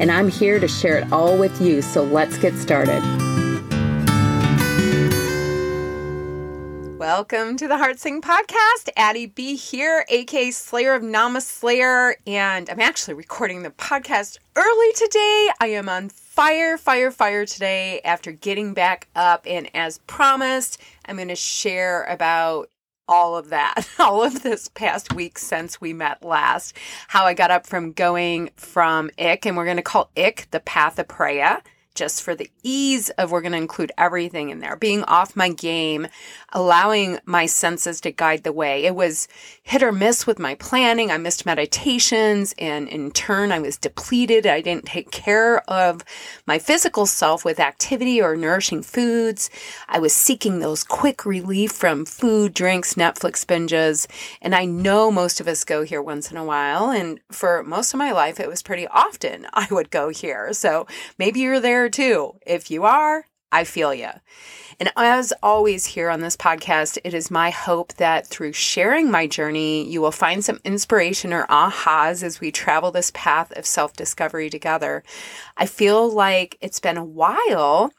And I'm here to share it all with you, so let's get started. Welcome to the Heart Sing podcast. Addie B here, aka Slayer of Namaslayer, and I'm actually recording the podcast early today. I am on fire, fire, fire today after getting back up, and as promised, I'm going to share about all of that, all of this past week since we met last, how I got up from going from Ik, and we're going to call Ik the path of Preya just for the ease of we're going to include everything in there. Being off my game, allowing my senses to guide the way. It was hit or miss with my planning. I missed meditations and in turn I was depleted. I didn't take care of my physical self with activity or nourishing foods. I was seeking those quick relief from food, drinks, Netflix binges. And I know most of us go here once in a while. And for most of my life, it was pretty often I would go here. So maybe you're there too. If you are, I feel you. And as always, here on this podcast, it is my hope that through sharing my journey, you will find some inspiration or ahas as we travel this path of self discovery together. I feel like it's been a while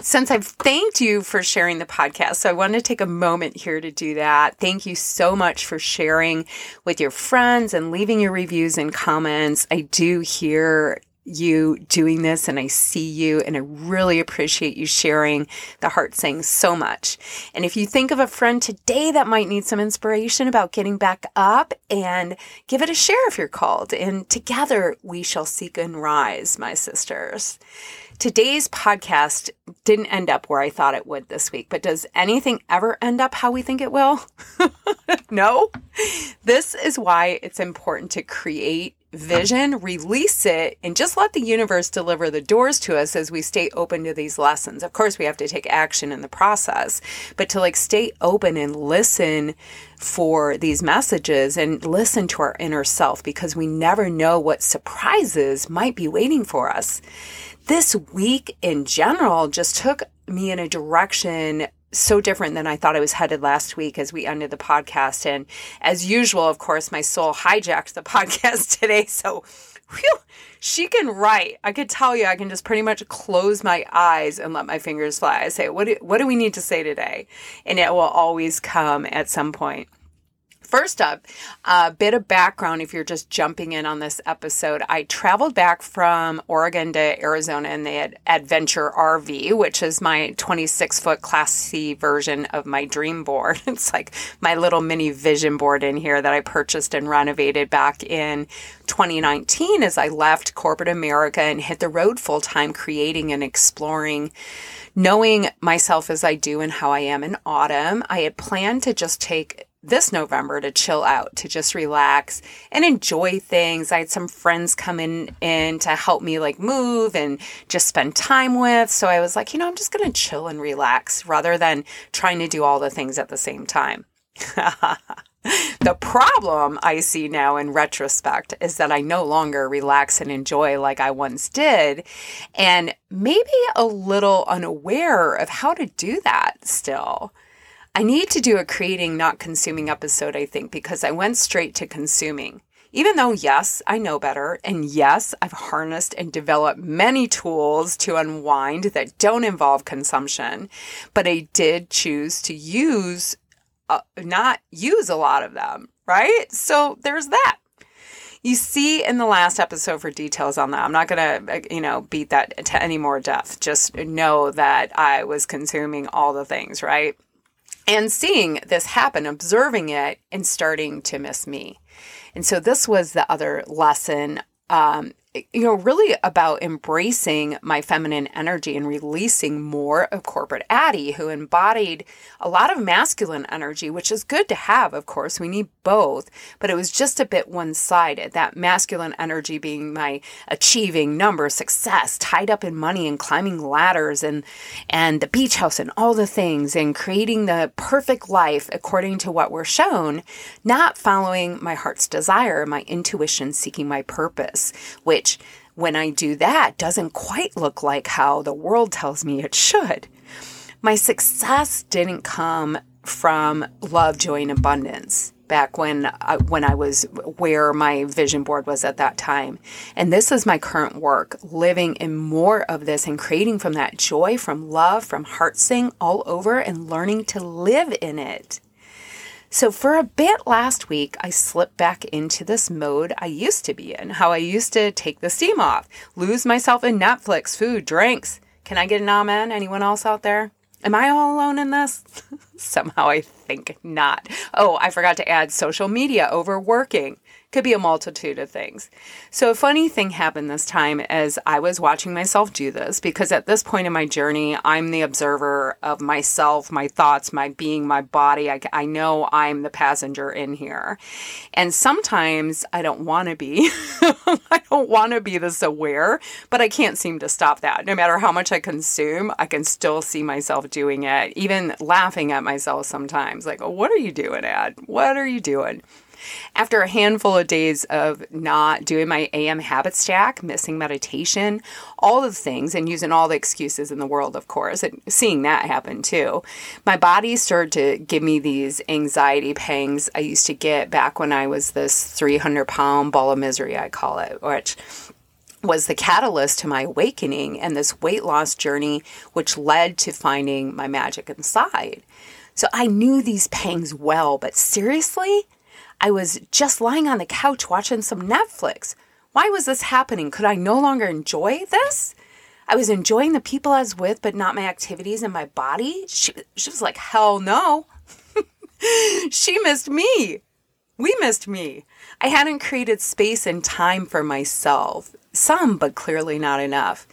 since I've thanked you for sharing the podcast. So I want to take a moment here to do that. Thank you so much for sharing with your friends and leaving your reviews and comments. I do hear you doing this and I see you and I really appreciate you sharing the Heart Sing so much. And if you think of a friend today that might need some inspiration about getting back up and give it a share if you're called and together we shall seek and rise, my sisters. Today's podcast didn't end up where I thought it would this week, but does anything ever end up how we think it will? no. This is why it's important to create vision, release it, and just let the universe deliver the doors to us as we stay open to these lessons. Of course, we have to take action in the process, but to like stay open and listen for these messages and listen to our inner self because we never know what surprises might be waiting for us. This week in general just took me in a direction so different than I thought I was headed last week as we ended the podcast. And as usual, of course, my soul hijacked the podcast today. So, whew, she can write. I could tell you, I can just pretty much close my eyes and let my fingers fly. I say, what do, what do we need to say today? And it will always come at some point. First up, a bit of background if you're just jumping in on this episode. I traveled back from Oregon to Arizona in the Adventure RV, which is my 26 foot Class C version of my dream board. It's like my little mini vision board in here that I purchased and renovated back in 2019 as I left corporate America and hit the road full time, creating and exploring knowing myself as I do and how I am in autumn, I had planned to just take this November to chill out, to just relax and enjoy things. I had some friends come in, in to help me like move and just spend time with. So I was like, you know, I'm just going to chill and relax rather than trying to do all the things at the same time. the problem I see now in retrospect is that I no longer relax and enjoy like I once did, and maybe a little unaware of how to do that still. I need to do a creating, not consuming episode, I think, because I went straight to consuming. Even though, yes, I know better, and yes, I've harnessed and developed many tools to unwind that don't involve consumption, but I did choose to use, uh, not use a lot of them, right? So there's that. You see in the last episode for details on that. I'm not going to, uh, you know, beat that to any more depth. Just know that I was consuming all the things, right? And seeing this happen, observing it, and starting to miss me. And so this was the other lesson um, you know, really about embracing my feminine energy and releasing more of corporate Addie, who embodied a lot of masculine energy, which is good to have, of course. We need both, but it was just a bit one sided. That masculine energy being my achieving number, success, tied up in money and climbing ladders and, and the beach house and all the things and creating the perfect life according to what we're shown, not following my heart's desire, my intuition, seeking my purpose, which which, when I do that, doesn't quite look like how the world tells me it should. My success didn't come from love, joy, and abundance back when I, when I was where my vision board was at that time. And this is my current work, living in more of this and creating from that joy, from love, from heart sing all over and learning to live in it. So, for a bit last week, I slipped back into this mode I used to be in, how I used to take the steam off, lose myself in Netflix, food, drinks. Can I get an amen? Anyone else out there? Am I all alone in this? Somehow I think not. Oh, I forgot to add social media, overworking. Could be a multitude of things. So, a funny thing happened this time as I was watching myself do this because at this point in my journey, I'm the observer of myself, my thoughts, my being, my body. I, I know I'm the passenger in here. And sometimes I don't want to be. I don't want to be this aware, but I can't seem to stop that. No matter how much I consume, I can still see myself doing it, even laughing at myself sometimes. Like, oh, what are you doing, Ad? What are you doing? After a handful of days of not doing my AM habit stack, missing meditation, all the things, and using all the excuses in the world, of course, and seeing that happen too, my body started to give me these anxiety pangs I used to get back when I was this 300 pound ball of misery, I call it, which was the catalyst to my awakening and this weight loss journey, which led to finding my magic inside. So I knew these pangs well, but seriously, I was just lying on the couch watching some Netflix. Why was this happening? Could I no longer enjoy this? I was enjoying the people I was with, but not my activities and my body. She, she was like, hell no. she missed me. We missed me. I hadn't created space and time for myself. Some, but clearly not enough.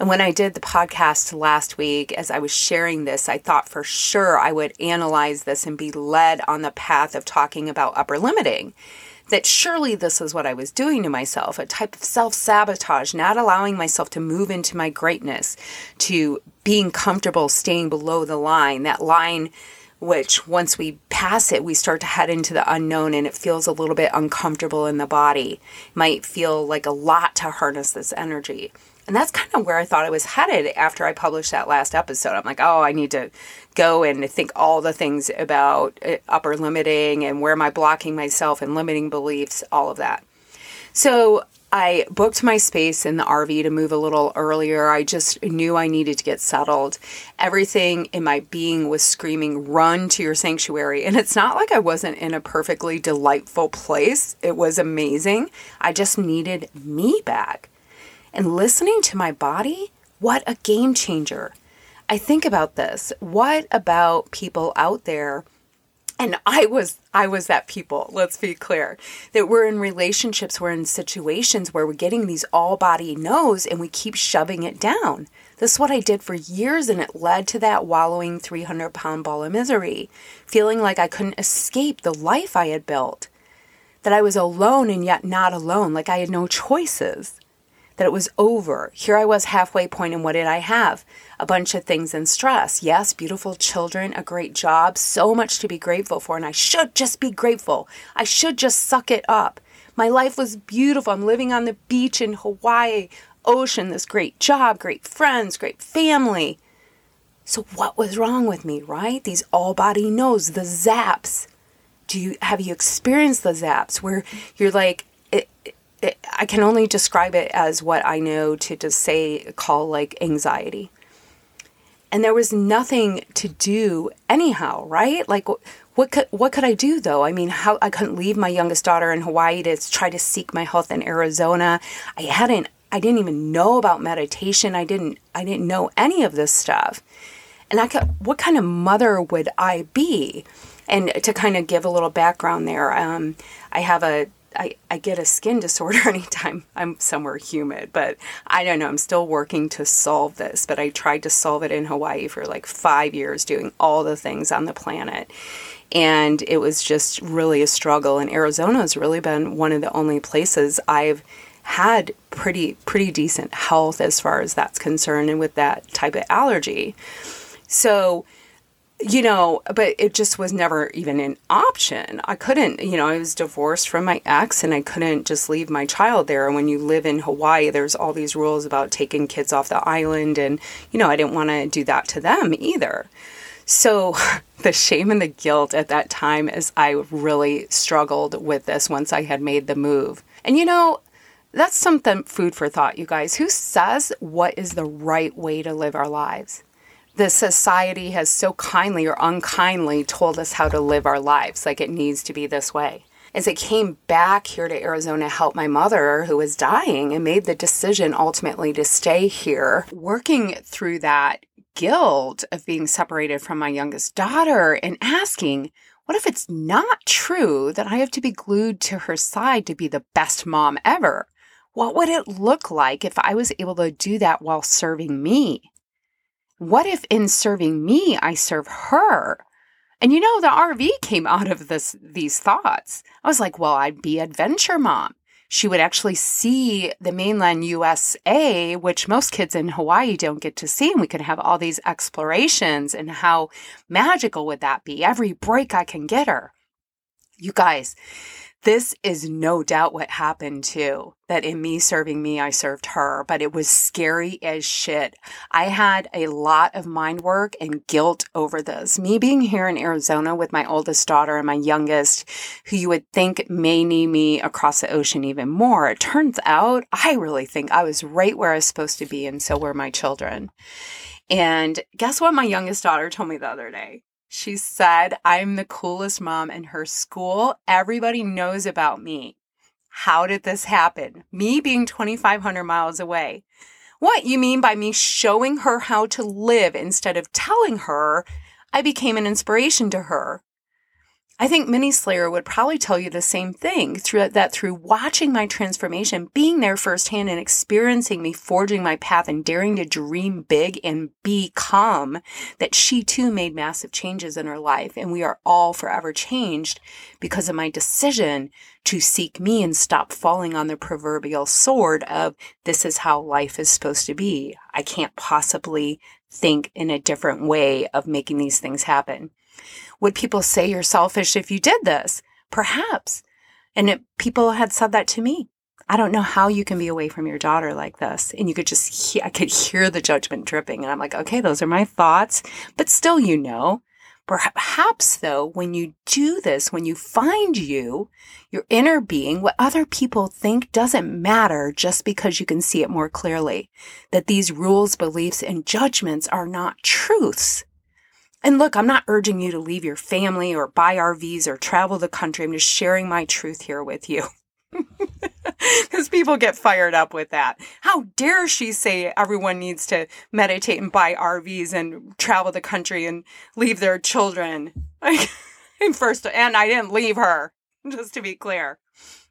And when I did the podcast last week, as I was sharing this, I thought for sure I would analyze this and be led on the path of talking about upper limiting. That surely this is what I was doing to myself a type of self sabotage, not allowing myself to move into my greatness, to being comfortable staying below the line, that line which once we pass it, we start to head into the unknown and it feels a little bit uncomfortable in the body. Might feel like a lot to harness this energy. And that's kind of where I thought I was headed after I published that last episode. I'm like, oh, I need to go and think all the things about uh, upper limiting and where am I blocking myself and limiting beliefs, all of that. So I booked my space in the RV to move a little earlier. I just knew I needed to get settled. Everything in my being was screaming, run to your sanctuary. And it's not like I wasn't in a perfectly delightful place, it was amazing. I just needed me back and listening to my body, what a game changer. I think about this. What about people out there? And I was I was that people, let's be clear. That we're in relationships, we're in situations where we're getting these all body no's and we keep shoving it down. This is what I did for years, and it led to that wallowing 300 pound ball of misery, feeling like I couldn't escape the life I had built, that I was alone and yet not alone, like I had no choices that it was over. Here I was halfway point, and what did I have? A bunch of things in stress. Yes, beautiful children, a great job, so much to be grateful for, and I should just be grateful. I should just suck it up. My life was beautiful. I'm living on the beach in Hawaii, ocean, this great job, great friends, great family. So what was wrong with me, right? These all body no's, the zaps. Do you have you experienced the zaps where you're like I can only describe it as what I know to just say, call like anxiety. And there was nothing to do anyhow, right? Like, what could what could I do though? I mean, how I couldn't leave my youngest daughter in Hawaii to try to seek my health in Arizona. I hadn't. I didn't even know about meditation. I didn't. I didn't know any of this stuff. And I could, what kind of mother would I be? And to kind of give a little background there, um, I have a I, I get a skin disorder anytime I'm somewhere humid, but I don't know. I'm still working to solve this, but I tried to solve it in Hawaii for like five years, doing all the things on the planet. And it was just really a struggle. And Arizona has really been one of the only places I've had pretty pretty decent health as far as that's concerned and with that type of allergy. So you know, but it just was never even an option. I couldn't, you know, I was divorced from my ex and I couldn't just leave my child there. And when you live in Hawaii, there's all these rules about taking kids off the island. And, you know, I didn't want to do that to them either. So the shame and the guilt at that time as I really struggled with this once I had made the move. And, you know, that's something food for thought, you guys. Who says what is the right way to live our lives? The society has so kindly or unkindly told us how to live our lives, like it needs to be this way. As I came back here to Arizona to help my mother who was dying and made the decision ultimately to stay here, working through that guilt of being separated from my youngest daughter and asking, what if it's not true that I have to be glued to her side to be the best mom ever? What would it look like if I was able to do that while serving me? What if in serving me, I serve her? And you know, the RV came out of this these thoughts. I was like, well, I'd be adventure mom. She would actually see the mainland USA, which most kids in Hawaii don't get to see. And we could have all these explorations. And how magical would that be? Every break I can get her. You guys, this is no doubt what happened too. That in me serving me, I served her, but it was scary as shit. I had a lot of mind work and guilt over this. Me being here in Arizona with my oldest daughter and my youngest, who you would think may need me across the ocean even more. It turns out I really think I was right where I was supposed to be, and so were my children. And guess what my youngest daughter told me the other day? She said, I'm the coolest mom in her school. Everybody knows about me. How did this happen? Me being 2,500 miles away. What you mean by me showing her how to live instead of telling her I became an inspiration to her? I think Mini Slayer would probably tell you the same thing through that through watching my transformation, being there firsthand and experiencing me forging my path and daring to dream big and become that she too made massive changes in her life. And we are all forever changed because of my decision to seek me and stop falling on the proverbial sword of this is how life is supposed to be. I can't possibly think in a different way of making these things happen. Would people say you're selfish if you did this? Perhaps. And it, people had said that to me. I don't know how you can be away from your daughter like this. And you could just, he- I could hear the judgment dripping. And I'm like, okay, those are my thoughts. But still, you know, perhaps though, when you do this, when you find you, your inner being, what other people think doesn't matter just because you can see it more clearly. That these rules, beliefs, and judgments are not truths. And look, I'm not urging you to leave your family or buy RVs or travel the country. I'm just sharing my truth here with you. Because people get fired up with that. How dare she say everyone needs to meditate and buy RVs and travel the country and leave their children? and first, and I didn't leave her, just to be clear.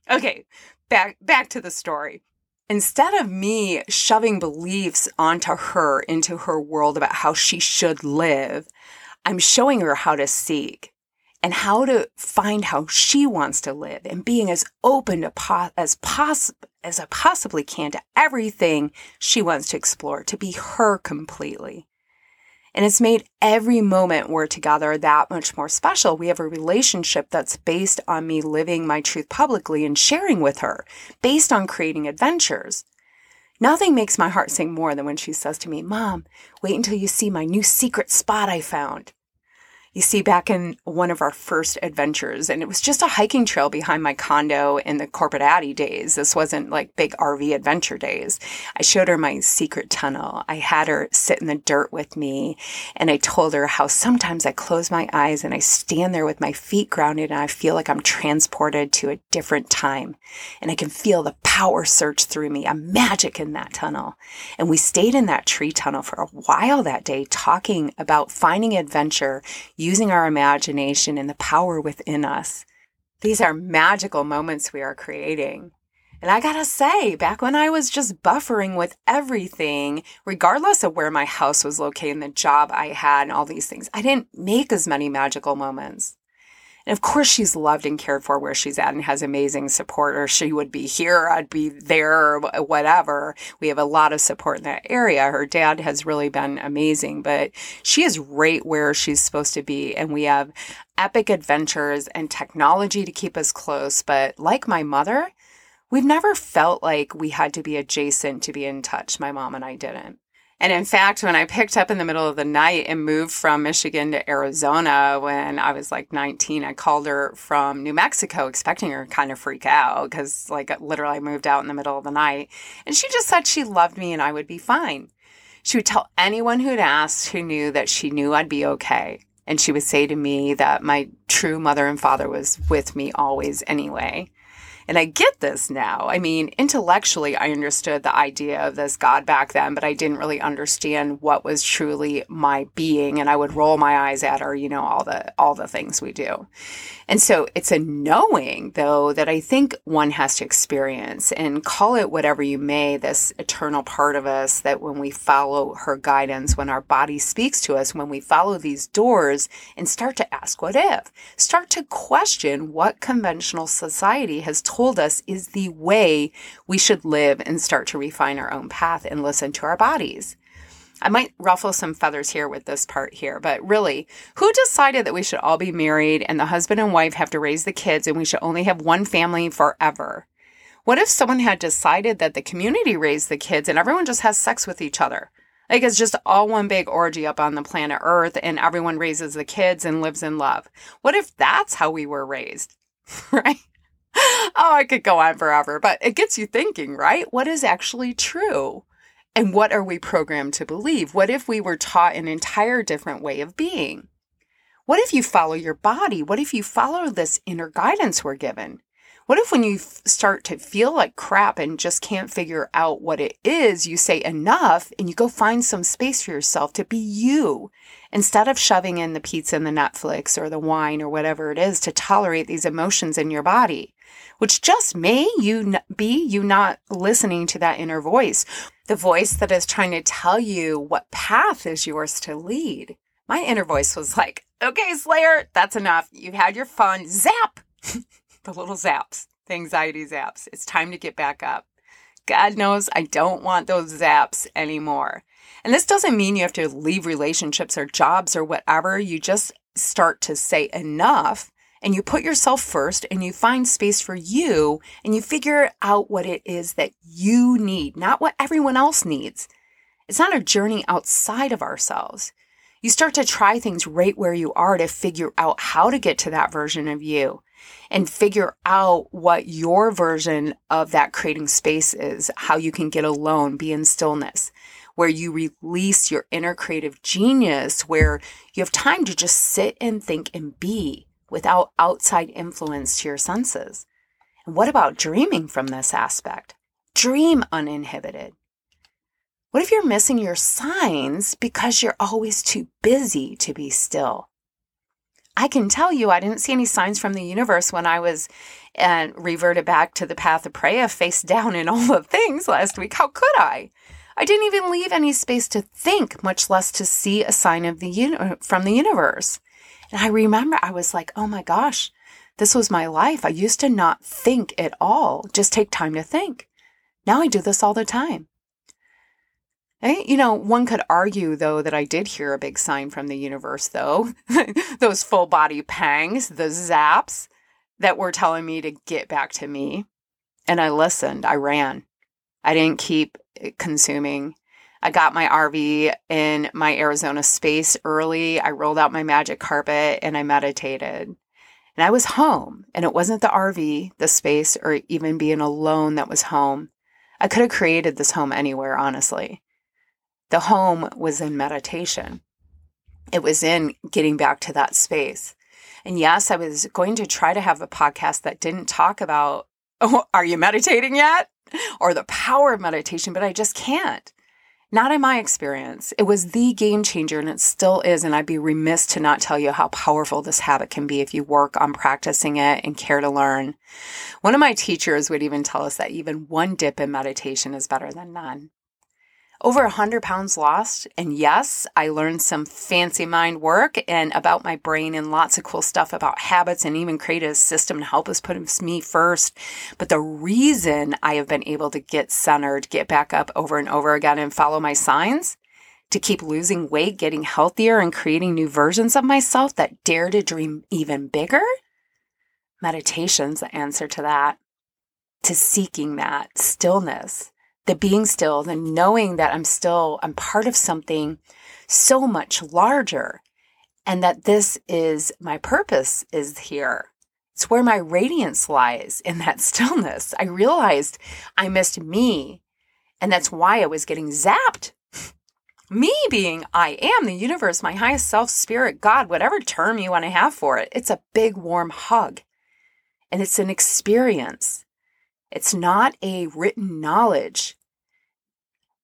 Okay, back back to the story. Instead of me shoving beliefs onto her into her world about how she should live, I'm showing her how to seek and how to find how she wants to live and being as open po- as possible as I possibly can to everything she wants to explore, to be her completely. And it's made every moment we're together that much more special. We have a relationship that's based on me living my truth publicly and sharing with her, based on creating adventures. Nothing makes my heart sing more than when she says to me, Mom, wait until you see my new secret spot I found you see back in one of our first adventures and it was just a hiking trail behind my condo in the corporate Addie days. This wasn't like big RV adventure days. I showed her my secret tunnel. I had her sit in the dirt with me and I told her how sometimes I close my eyes and I stand there with my feet grounded and I feel like I'm transported to a different time and I can feel the power surge through me, a magic in that tunnel. And we stayed in that tree tunnel for a while that day talking about finding adventure using our imagination and the power within us. These are magical moments we are creating. And I gotta say, back when I was just buffering with everything, regardless of where my house was located and the job I had and all these things, I didn't make as many magical moments. And of course, she's loved and cared for where she's at and has amazing support, or she would be here, I'd be there, whatever. We have a lot of support in that area. Her dad has really been amazing, but she is right where she's supposed to be. And we have epic adventures and technology to keep us close. But like my mother, we've never felt like we had to be adjacent to be in touch. My mom and I didn't. And in fact, when I picked up in the middle of the night and moved from Michigan to Arizona when I was like 19, I called her from New Mexico, expecting her to kind of freak out because, like, literally, I moved out in the middle of the night. And she just said she loved me and I would be fine. She would tell anyone who'd asked who knew that she knew I'd be okay. And she would say to me that my true mother and father was with me always anyway. And I get this now. I mean, intellectually, I understood the idea of this God back then, but I didn't really understand what was truly my being. And I would roll my eyes at her, you know, all the, all the things we do. And so it's a knowing though that I think one has to experience and call it whatever you may, this eternal part of us that when we follow her guidance, when our body speaks to us, when we follow these doors and start to ask what if, start to question what conventional society has told us is the way we should live and start to refine our own path and listen to our bodies. I might ruffle some feathers here with this part here, but really, who decided that we should all be married and the husband and wife have to raise the kids and we should only have one family forever? What if someone had decided that the community raised the kids and everyone just has sex with each other? Like it's just all one big orgy up on the planet Earth and everyone raises the kids and lives in love. What if that's how we were raised? right? Oh, I could go on forever, but it gets you thinking, right? What is actually true? And what are we programmed to believe? What if we were taught an entire different way of being? What if you follow your body? What if you follow this inner guidance we're given? What if when you f- start to feel like crap and just can't figure out what it is, you say enough and you go find some space for yourself to be you instead of shoving in the pizza and the Netflix or the wine or whatever it is to tolerate these emotions in your body? Which just may you be you not listening to that inner voice, the voice that is trying to tell you what path is yours to lead. My inner voice was like, okay, Slayer, that's enough. You've had your fun. Zap! the little zaps, the anxiety zaps. It's time to get back up. God knows I don't want those zaps anymore. And this doesn't mean you have to leave relationships or jobs or whatever. You just start to say enough and you put yourself first and you find space for you and you figure out what it is that you need, not what everyone else needs. It's not a journey outside of ourselves. You start to try things right where you are to figure out how to get to that version of you and figure out what your version of that creating space is, how you can get alone, be in stillness, where you release your inner creative genius, where you have time to just sit and think and be without outside influence to your senses? And what about dreaming from this aspect? Dream uninhibited. What if you're missing your signs because you're always too busy to be still? I can tell you, I didn't see any signs from the universe when I was uh, reverted back to the path of Preya, face down in all the things last week. How could I? I didn't even leave any space to think, much less to see a sign of the uni- from the universe. And I remember I was like, oh my gosh, this was my life. I used to not think at all, just take time to think. Now I do this all the time. And, you know, one could argue, though, that I did hear a big sign from the universe, though. Those full body pangs, the zaps that were telling me to get back to me. And I listened, I ran. I didn't keep eh, consuming I got my RV in my Arizona space early. I rolled out my magic carpet and I meditated. And I was home, and it wasn't the RV, the space, or even being alone that was home. I could have created this home anywhere, honestly. The home was in meditation, it was in getting back to that space. And yes, I was going to try to have a podcast that didn't talk about, oh, are you meditating yet? Or the power of meditation, but I just can't. Not in my experience. It was the game changer and it still is. And I'd be remiss to not tell you how powerful this habit can be if you work on practicing it and care to learn. One of my teachers would even tell us that even one dip in meditation is better than none over 100 pounds lost. And yes, I learned some fancy mind work and about my brain and lots of cool stuff about habits and even created a system to help us put me first. But the reason I have been able to get centered, get back up over and over again and follow my signs to keep losing weight, getting healthier and creating new versions of myself that dare to dream even bigger. Meditation's the answer to that, to seeking that stillness the being still, the knowing that I'm still, I'm part of something so much larger and that this is my purpose is here. It's where my radiance lies in that stillness. I realized I missed me. And that's why I was getting zapped. me being I am the universe, my highest self, spirit, God, whatever term you want to have for it. It's a big warm hug. And it's an experience. It's not a written knowledge.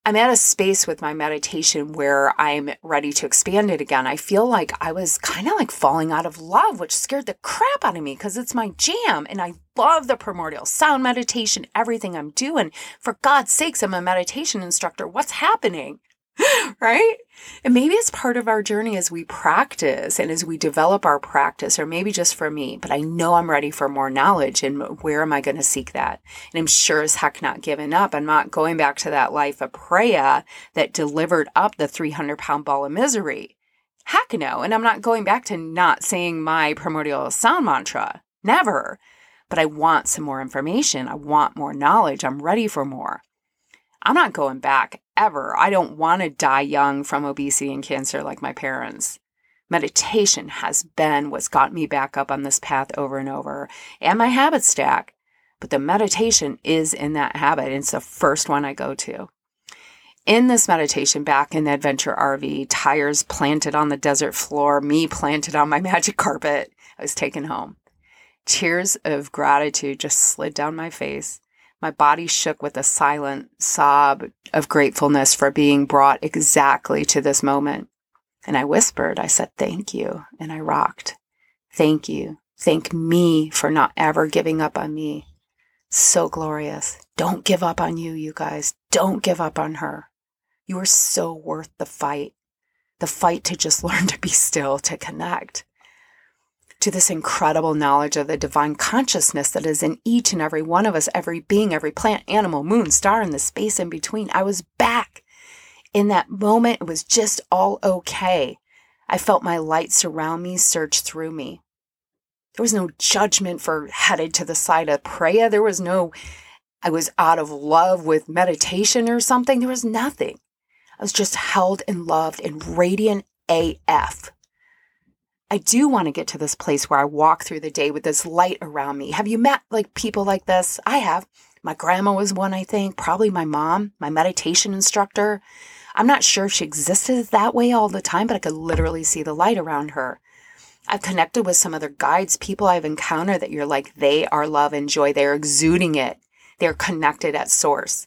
I'm at a space with my meditation where I'm ready to expand it again. I feel like I was kind of like falling out of love, which scared the crap out of me because it's my jam. And I love the primordial sound meditation, everything I'm doing. For God's sakes, I'm a meditation instructor. What's happening? right? And maybe it's part of our journey as we practice and as we develop our practice, or maybe just for me, but I know I'm ready for more knowledge. And where am I going to seek that? And I'm sure as heck not giving up. I'm not going back to that life of Preya that delivered up the 300 pound ball of misery. Heck no. And I'm not going back to not saying my primordial sound mantra. Never. But I want some more information. I want more knowledge. I'm ready for more. I'm not going back ever. I don't want to die young from obesity and cancer like my parents. Meditation has been what's got me back up on this path over and over, and my habit stack. But the meditation is in that habit. It's the first one I go to. In this meditation, back in the adventure RV, tires planted on the desert floor, me planted on my magic carpet, I was taken home. Tears of gratitude just slid down my face. My body shook with a silent sob of gratefulness for being brought exactly to this moment. And I whispered, I said, Thank you. And I rocked. Thank you. Thank me for not ever giving up on me. So glorious. Don't give up on you, you guys. Don't give up on her. You are so worth the fight. The fight to just learn to be still, to connect to this incredible knowledge of the divine consciousness that is in each and every one of us, every being, every plant, animal, moon, star, and the space in between. I was back. In that moment, it was just all okay. I felt my light surround me, surge through me. There was no judgment for headed to the side of Preya. There was no, I was out of love with meditation or something. There was nothing. I was just held and loved and radiant AF. I do want to get to this place where I walk through the day with this light around me. Have you met like people like this? I have. My grandma was one, I think, probably my mom, my meditation instructor. I'm not sure if she existed that way all the time, but I could literally see the light around her. I've connected with some other guides, people I've encountered that you're like, they are love and joy. They're exuding it. They're connected at source.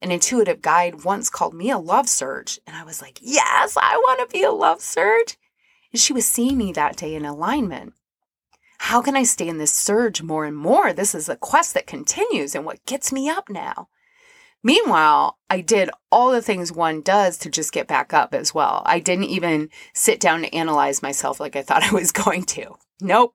An intuitive guide once called me a love surge. And I was like, yes, I want to be a love surge. And she was seeing me that day in alignment. How can I stay in this surge more and more? This is a quest that continues and what gets me up now. Meanwhile, I did all the things one does to just get back up as well. I didn't even sit down to analyze myself like I thought I was going to. Nope.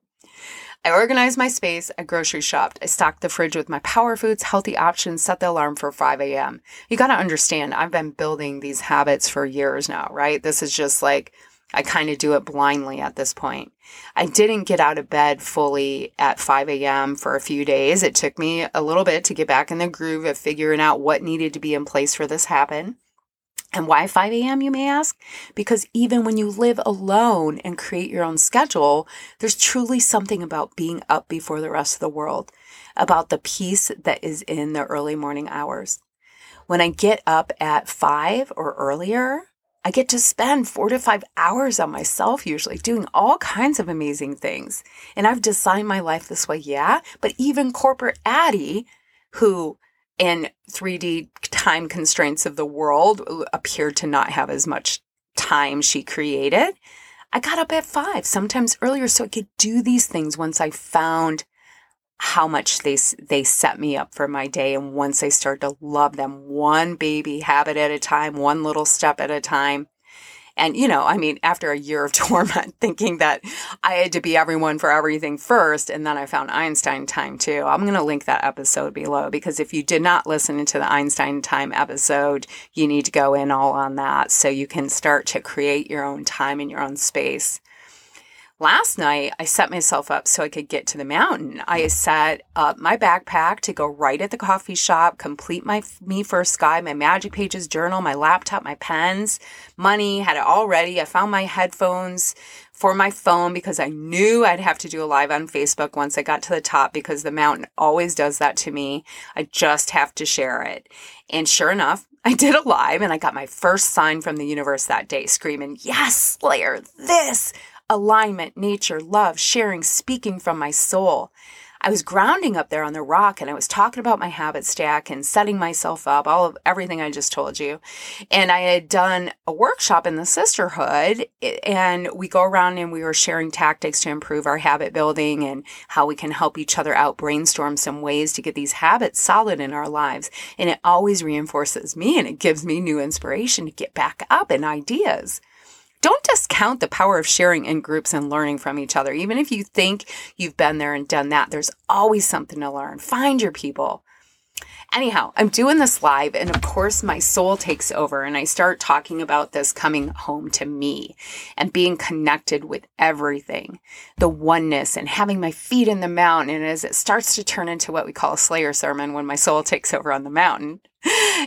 I organized my space, I grocery shopped, I stocked the fridge with my power foods, healthy options, set the alarm for 5 a.m. You got to understand, I've been building these habits for years now, right? This is just like I kind of do it blindly at this point. I didn't get out of bed fully at 5 a.m. for a few days. It took me a little bit to get back in the groove of figuring out what needed to be in place for this happen. And why 5 a.m., you may ask? Because even when you live alone and create your own schedule, there's truly something about being up before the rest of the world, about the peace that is in the early morning hours. When I get up at 5 or earlier, I get to spend four to five hours on myself, usually doing all kinds of amazing things. And I've designed my life this way, yeah. But even corporate Addie, who in 3D time constraints of the world uh, appeared to not have as much time she created. I got up at five, sometimes earlier, so I could do these things once I found how much they they set me up for my day and once I started to love them one baby habit at a time one little step at a time and, you know, I mean, after a year of torment, thinking that I had to be everyone for everything first, and then I found Einstein Time too. I'm going to link that episode below because if you did not listen to the Einstein Time episode, you need to go in all on that so you can start to create your own time in your own space. Last night, I set myself up so I could get to the mountain. I set up my backpack to go right at the coffee shop, complete my Me First Sky, my Magic Pages journal, my laptop, my pens, money, had it all ready. I found my headphones for my phone because I knew I'd have to do a live on Facebook once I got to the top because the mountain always does that to me. I just have to share it. And sure enough, I did a live and I got my first sign from the universe that day screaming, Yes, Slayer, this alignment, nature, love, sharing, speaking from my soul. I was grounding up there on the rock and I was talking about my habit stack and setting myself up, all of everything I just told you. And I had done a workshop in the sisterhood and we go around and we were sharing tactics to improve our habit building and how we can help each other out brainstorm some ways to get these habits solid in our lives. And it always reinforces me and it gives me new inspiration to get back up and ideas don't discount the power of sharing in groups and learning from each other. Even if you think you've been there and done that, there's always something to learn. Find your people. Anyhow, I'm doing this live, and of course, my soul takes over, and I start talking about this coming home to me and being connected with everything, the oneness, and having my feet in the mountain. And as it starts to turn into what we call a Slayer sermon when my soul takes over on the mountain,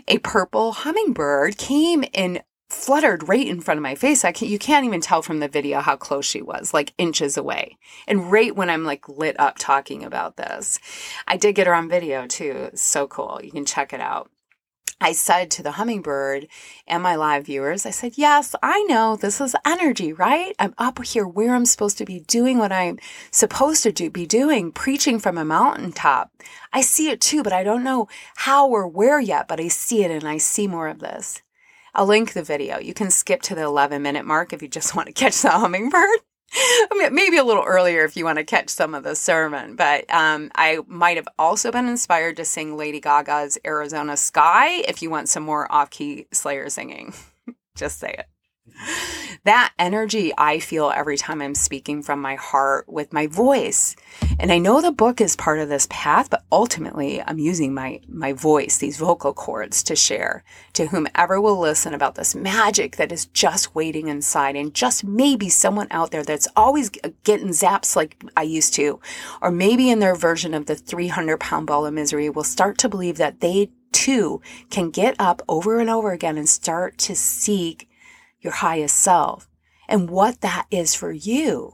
a purple hummingbird came and fluttered right in front of my face. I can't, you can't even tell from the video how close she was, like inches away. And right when I'm like lit up talking about this, I did get her on video too. So cool. You can check it out. I said to the hummingbird and my live viewers, I said, Yes, I know this is energy, right? I'm up here where I'm supposed to be doing what I'm supposed to do, be doing, preaching from a mountaintop. I see it too, but I don't know how or where yet, but I see it and I see more of this. I'll link the video. You can skip to the 11 minute mark if you just want to catch the hummingbird. Maybe a little earlier if you want to catch some of the sermon, but um, I might have also been inspired to sing Lady Gaga's Arizona Sky if you want some more off key Slayer singing. just say it that energy I feel every time I'm speaking from my heart with my voice. And I know the book is part of this path, but ultimately I'm using my, my voice, these vocal cords to share to whomever will listen about this magic that is just waiting inside and just maybe someone out there that's always getting zaps like I used to, or maybe in their version of the 300 pound ball of misery will start to believe that they too can get up over and over again and start to seek your highest self and what that is for you,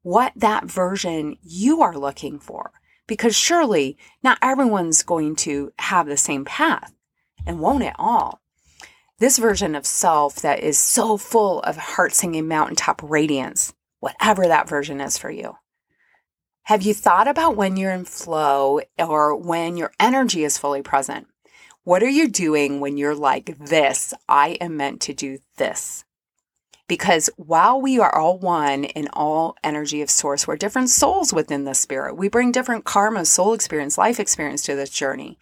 what that version you are looking for. Because surely not everyone's going to have the same path and won't at all. This version of self that is so full of heart singing mountaintop radiance, whatever that version is for you. Have you thought about when you're in flow or when your energy is fully present? What are you doing when you're like this? I am meant to do this. Because while we are all one in all energy of source, we're different souls within the spirit. We bring different karma, soul experience, life experience to this journey.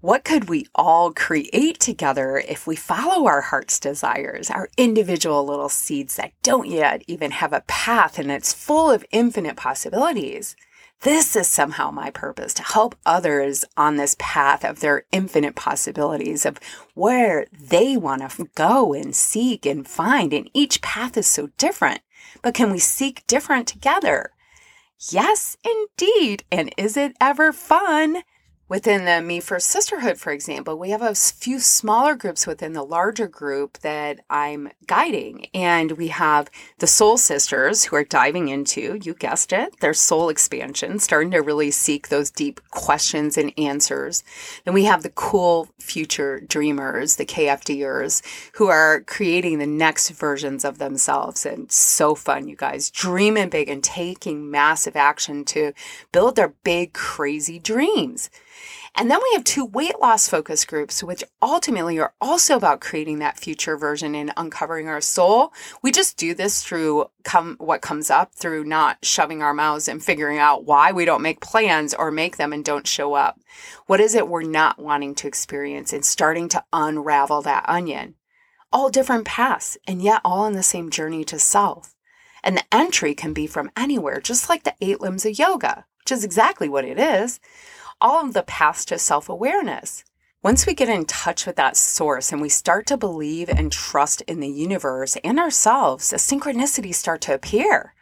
What could we all create together if we follow our heart's desires, our individual little seeds that don't yet even have a path and it's full of infinite possibilities? This is somehow my purpose to help others on this path of their infinite possibilities of where they want to go and seek and find. And each path is so different, but can we seek different together? Yes, indeed. And is it ever fun? Within the Me First Sisterhood, for example, we have a few smaller groups within the larger group that I'm guiding. And we have the Soul Sisters who are diving into, you guessed it, their soul expansion, starting to really seek those deep questions and answers. Then we have the cool future dreamers, the KFDers, who are creating the next versions of themselves. And so fun, you guys, dreaming big and taking massive action to build their big, crazy dreams. And then we have two weight loss focus groups, which ultimately are also about creating that future version and uncovering our soul. We just do this through come what comes up through not shoving our mouths and figuring out why we don't make plans or make them and don't show up. What is it we're not wanting to experience and starting to unravel that onion? All different paths and yet all on the same journey to self. And the entry can be from anywhere, just like the eight limbs of yoga, which is exactly what it is all of the paths to self awareness. Once we get in touch with that source and we start to believe and trust in the universe and ourselves, the synchronicities start to appear.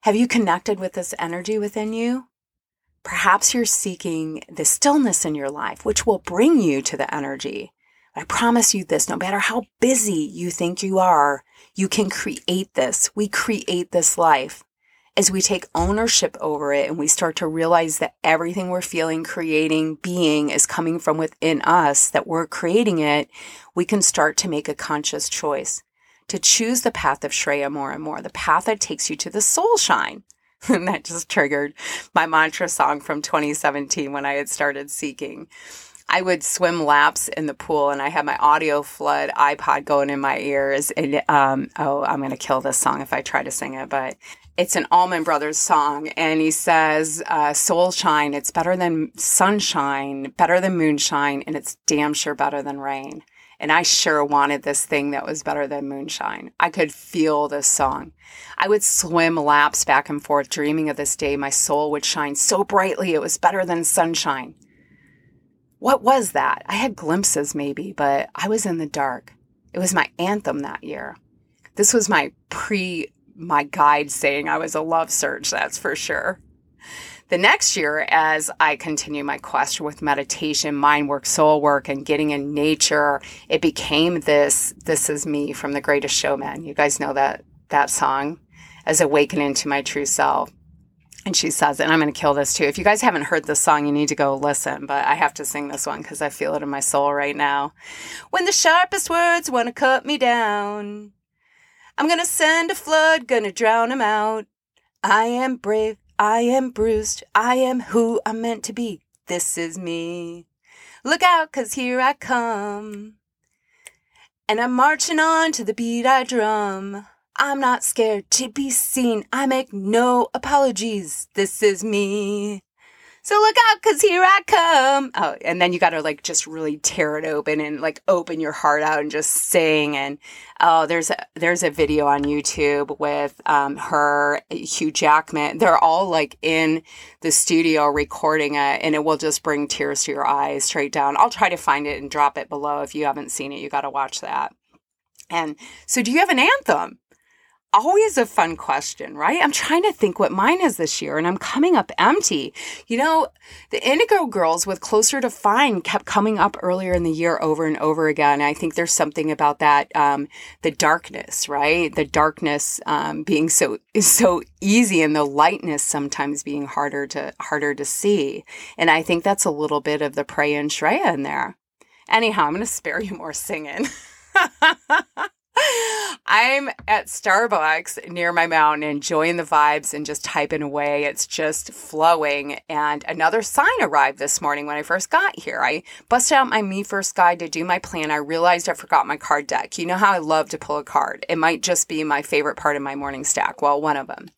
Have you connected with this energy within you? Perhaps you're seeking the stillness in your life, which will bring you to the energy. I promise you this no matter how busy you think you are, you can create this. We create this life as we take ownership over it and we start to realize that everything we're feeling, creating, being is coming from within us, that we're creating it, we can start to make a conscious choice to choose the path of Shreya more and more, the path that takes you to the soul shine. and that just triggered my mantra song from 2017 when I had started seeking. I would swim laps in the pool and I had my audio flood iPod going in my ears. And, um, oh, I'm going to kill this song if I try to sing it, but it's an Allman Brothers song, and he says, uh, "Soul shine. It's better than sunshine, better than moonshine, and it's damn sure better than rain." And I sure wanted this thing that was better than moonshine. I could feel this song. I would swim laps back and forth, dreaming of this day my soul would shine so brightly it was better than sunshine. What was that? I had glimpses, maybe, but I was in the dark. It was my anthem that year. This was my pre my guide saying I was a love search, that's for sure. The next year, as I continue my quest with meditation, mind work, soul work, and getting in nature, it became this This Is Me from The Greatest Showman. You guys know that that song as awakening to my true self. And she says, and I'm going to kill this too. If you guys haven't heard this song, you need to go listen, but I have to sing this one because I feel it in my soul right now. When the sharpest words want to cut me down, I'm gonna send a flood, gonna drown him out. I am brave, I am bruised, I am who I'm meant to be. This is me. Look out, cause here I come. And I'm marching on to the beat I drum. I'm not scared to be seen. I make no apologies. This is me. So look out, cause here I come. Oh, and then you gotta like just really tear it open and like open your heart out and just sing. And oh, there's a, there's a video on YouTube with um, her, Hugh Jackman. They're all like in the studio recording it, and it will just bring tears to your eyes straight down. I'll try to find it and drop it below if you haven't seen it. You gotta watch that. And so, do you have an anthem? Always a fun question, right? I'm trying to think what mine is this year and I'm coming up empty. You know, the Indigo Girls with Closer to Fine kept coming up earlier in the year over and over again. I think there's something about that, um, the darkness, right? The darkness, um, being so, so easy and the lightness sometimes being harder to, harder to see. And I think that's a little bit of the Preya and Shreya in there. Anyhow, I'm going to spare you more singing. I'm at Starbucks near my mountain enjoying the vibes and just typing away. It's just flowing. And another sign arrived this morning when I first got here. I busted out my Me First guide to do my plan. I realized I forgot my card deck. You know how I love to pull a card. It might just be my favorite part of my morning stack. Well, one of them.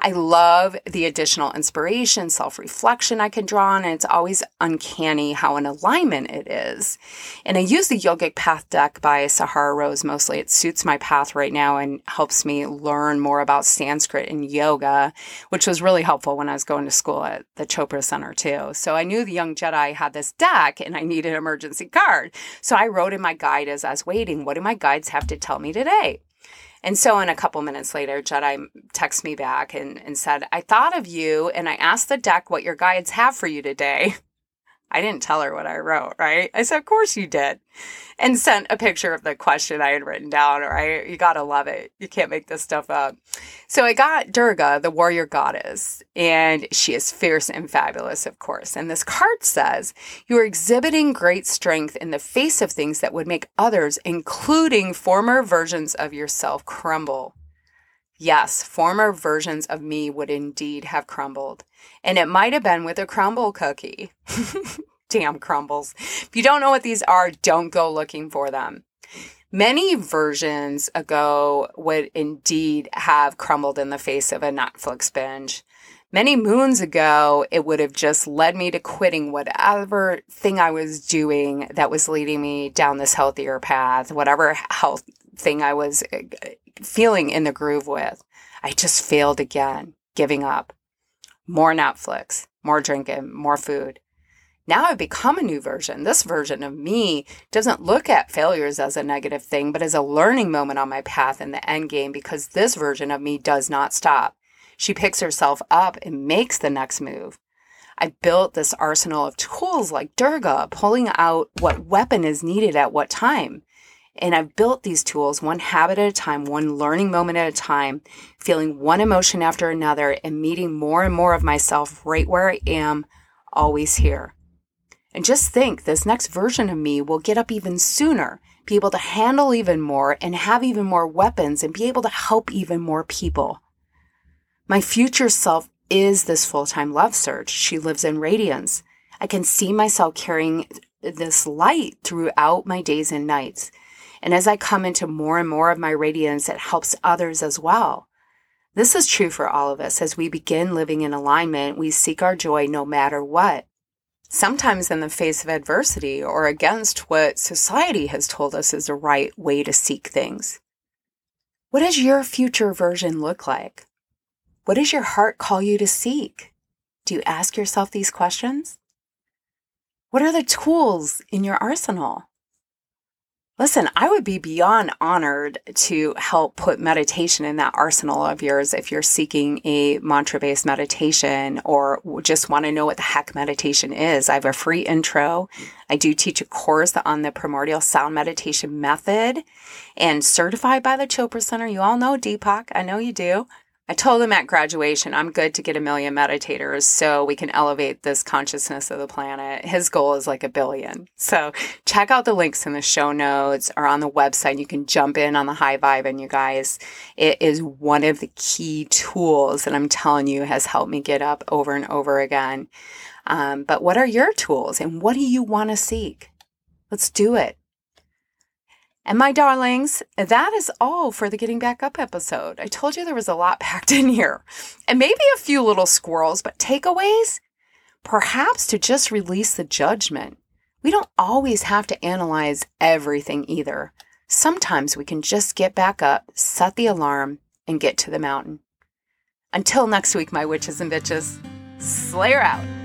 I love the additional inspiration, self reflection I can draw on. And it's always uncanny how in alignment it is. And I use the Yogic Path deck by Sahara Rose mostly. It's suits my path right now and helps me learn more about Sanskrit and yoga, which was really helpful when I was going to school at the Chopra Center too. So I knew the young Jedi had this deck and I needed an emergency card. So I wrote in my guide as I was waiting, what do my guides have to tell me today? And so, in a couple minutes later, Jedi texted me back and, and said, I thought of you and I asked the deck what your guides have for you today. I didn't tell her what I wrote, right? I said, Of course you did. And sent a picture of the question I had written down, right? You gotta love it. You can't make this stuff up. So I got Durga, the warrior goddess, and she is fierce and fabulous, of course. And this card says, You are exhibiting great strength in the face of things that would make others, including former versions of yourself, crumble. Yes, former versions of me would indeed have crumbled. And it might have been with a crumble cookie. Damn crumbles. If you don't know what these are, don't go looking for them. Many versions ago would indeed have crumbled in the face of a Netflix binge. Many moons ago, it would have just led me to quitting whatever thing I was doing that was leading me down this healthier path, whatever health thing I was uh, feeling in the groove with. I just failed again, giving up. More Netflix, more drinking, more food. Now I've become a new version. This version of me doesn't look at failures as a negative thing, but as a learning moment on my path in the end game because this version of me does not stop. She picks herself up and makes the next move. I built this arsenal of tools like Durga, pulling out what weapon is needed at what time. And I've built these tools one habit at a time, one learning moment at a time, feeling one emotion after another, and meeting more and more of myself right where I am, always here. And just think this next version of me will get up even sooner, be able to handle even more, and have even more weapons, and be able to help even more people. My future self is this full time love surge. She lives in radiance. I can see myself carrying this light throughout my days and nights. And as I come into more and more of my radiance, it helps others as well. This is true for all of us. As we begin living in alignment, we seek our joy no matter what. Sometimes in the face of adversity or against what society has told us is the right way to seek things. What does your future version look like? What does your heart call you to seek? Do you ask yourself these questions? What are the tools in your arsenal? Listen, I would be beyond honored to help put meditation in that arsenal of yours if you're seeking a mantra based meditation or just want to know what the heck meditation is. I have a free intro. I do teach a course on the primordial sound meditation method and certified by the Chopra Center. You all know Deepak. I know you do. I told him at graduation, I'm good to get a million meditators so we can elevate this consciousness of the planet. His goal is like a billion. So check out the links in the show notes or on the website. You can jump in on the high vibe and you guys, it is one of the key tools that I'm telling you has helped me get up over and over again. Um, but what are your tools and what do you want to seek? Let's do it. And my darlings, that is all for the Getting Back Up episode. I told you there was a lot packed in here and maybe a few little squirrels, but takeaways? Perhaps to just release the judgment. We don't always have to analyze everything either. Sometimes we can just get back up, set the alarm, and get to the mountain. Until next week, my witches and bitches, Slayer out.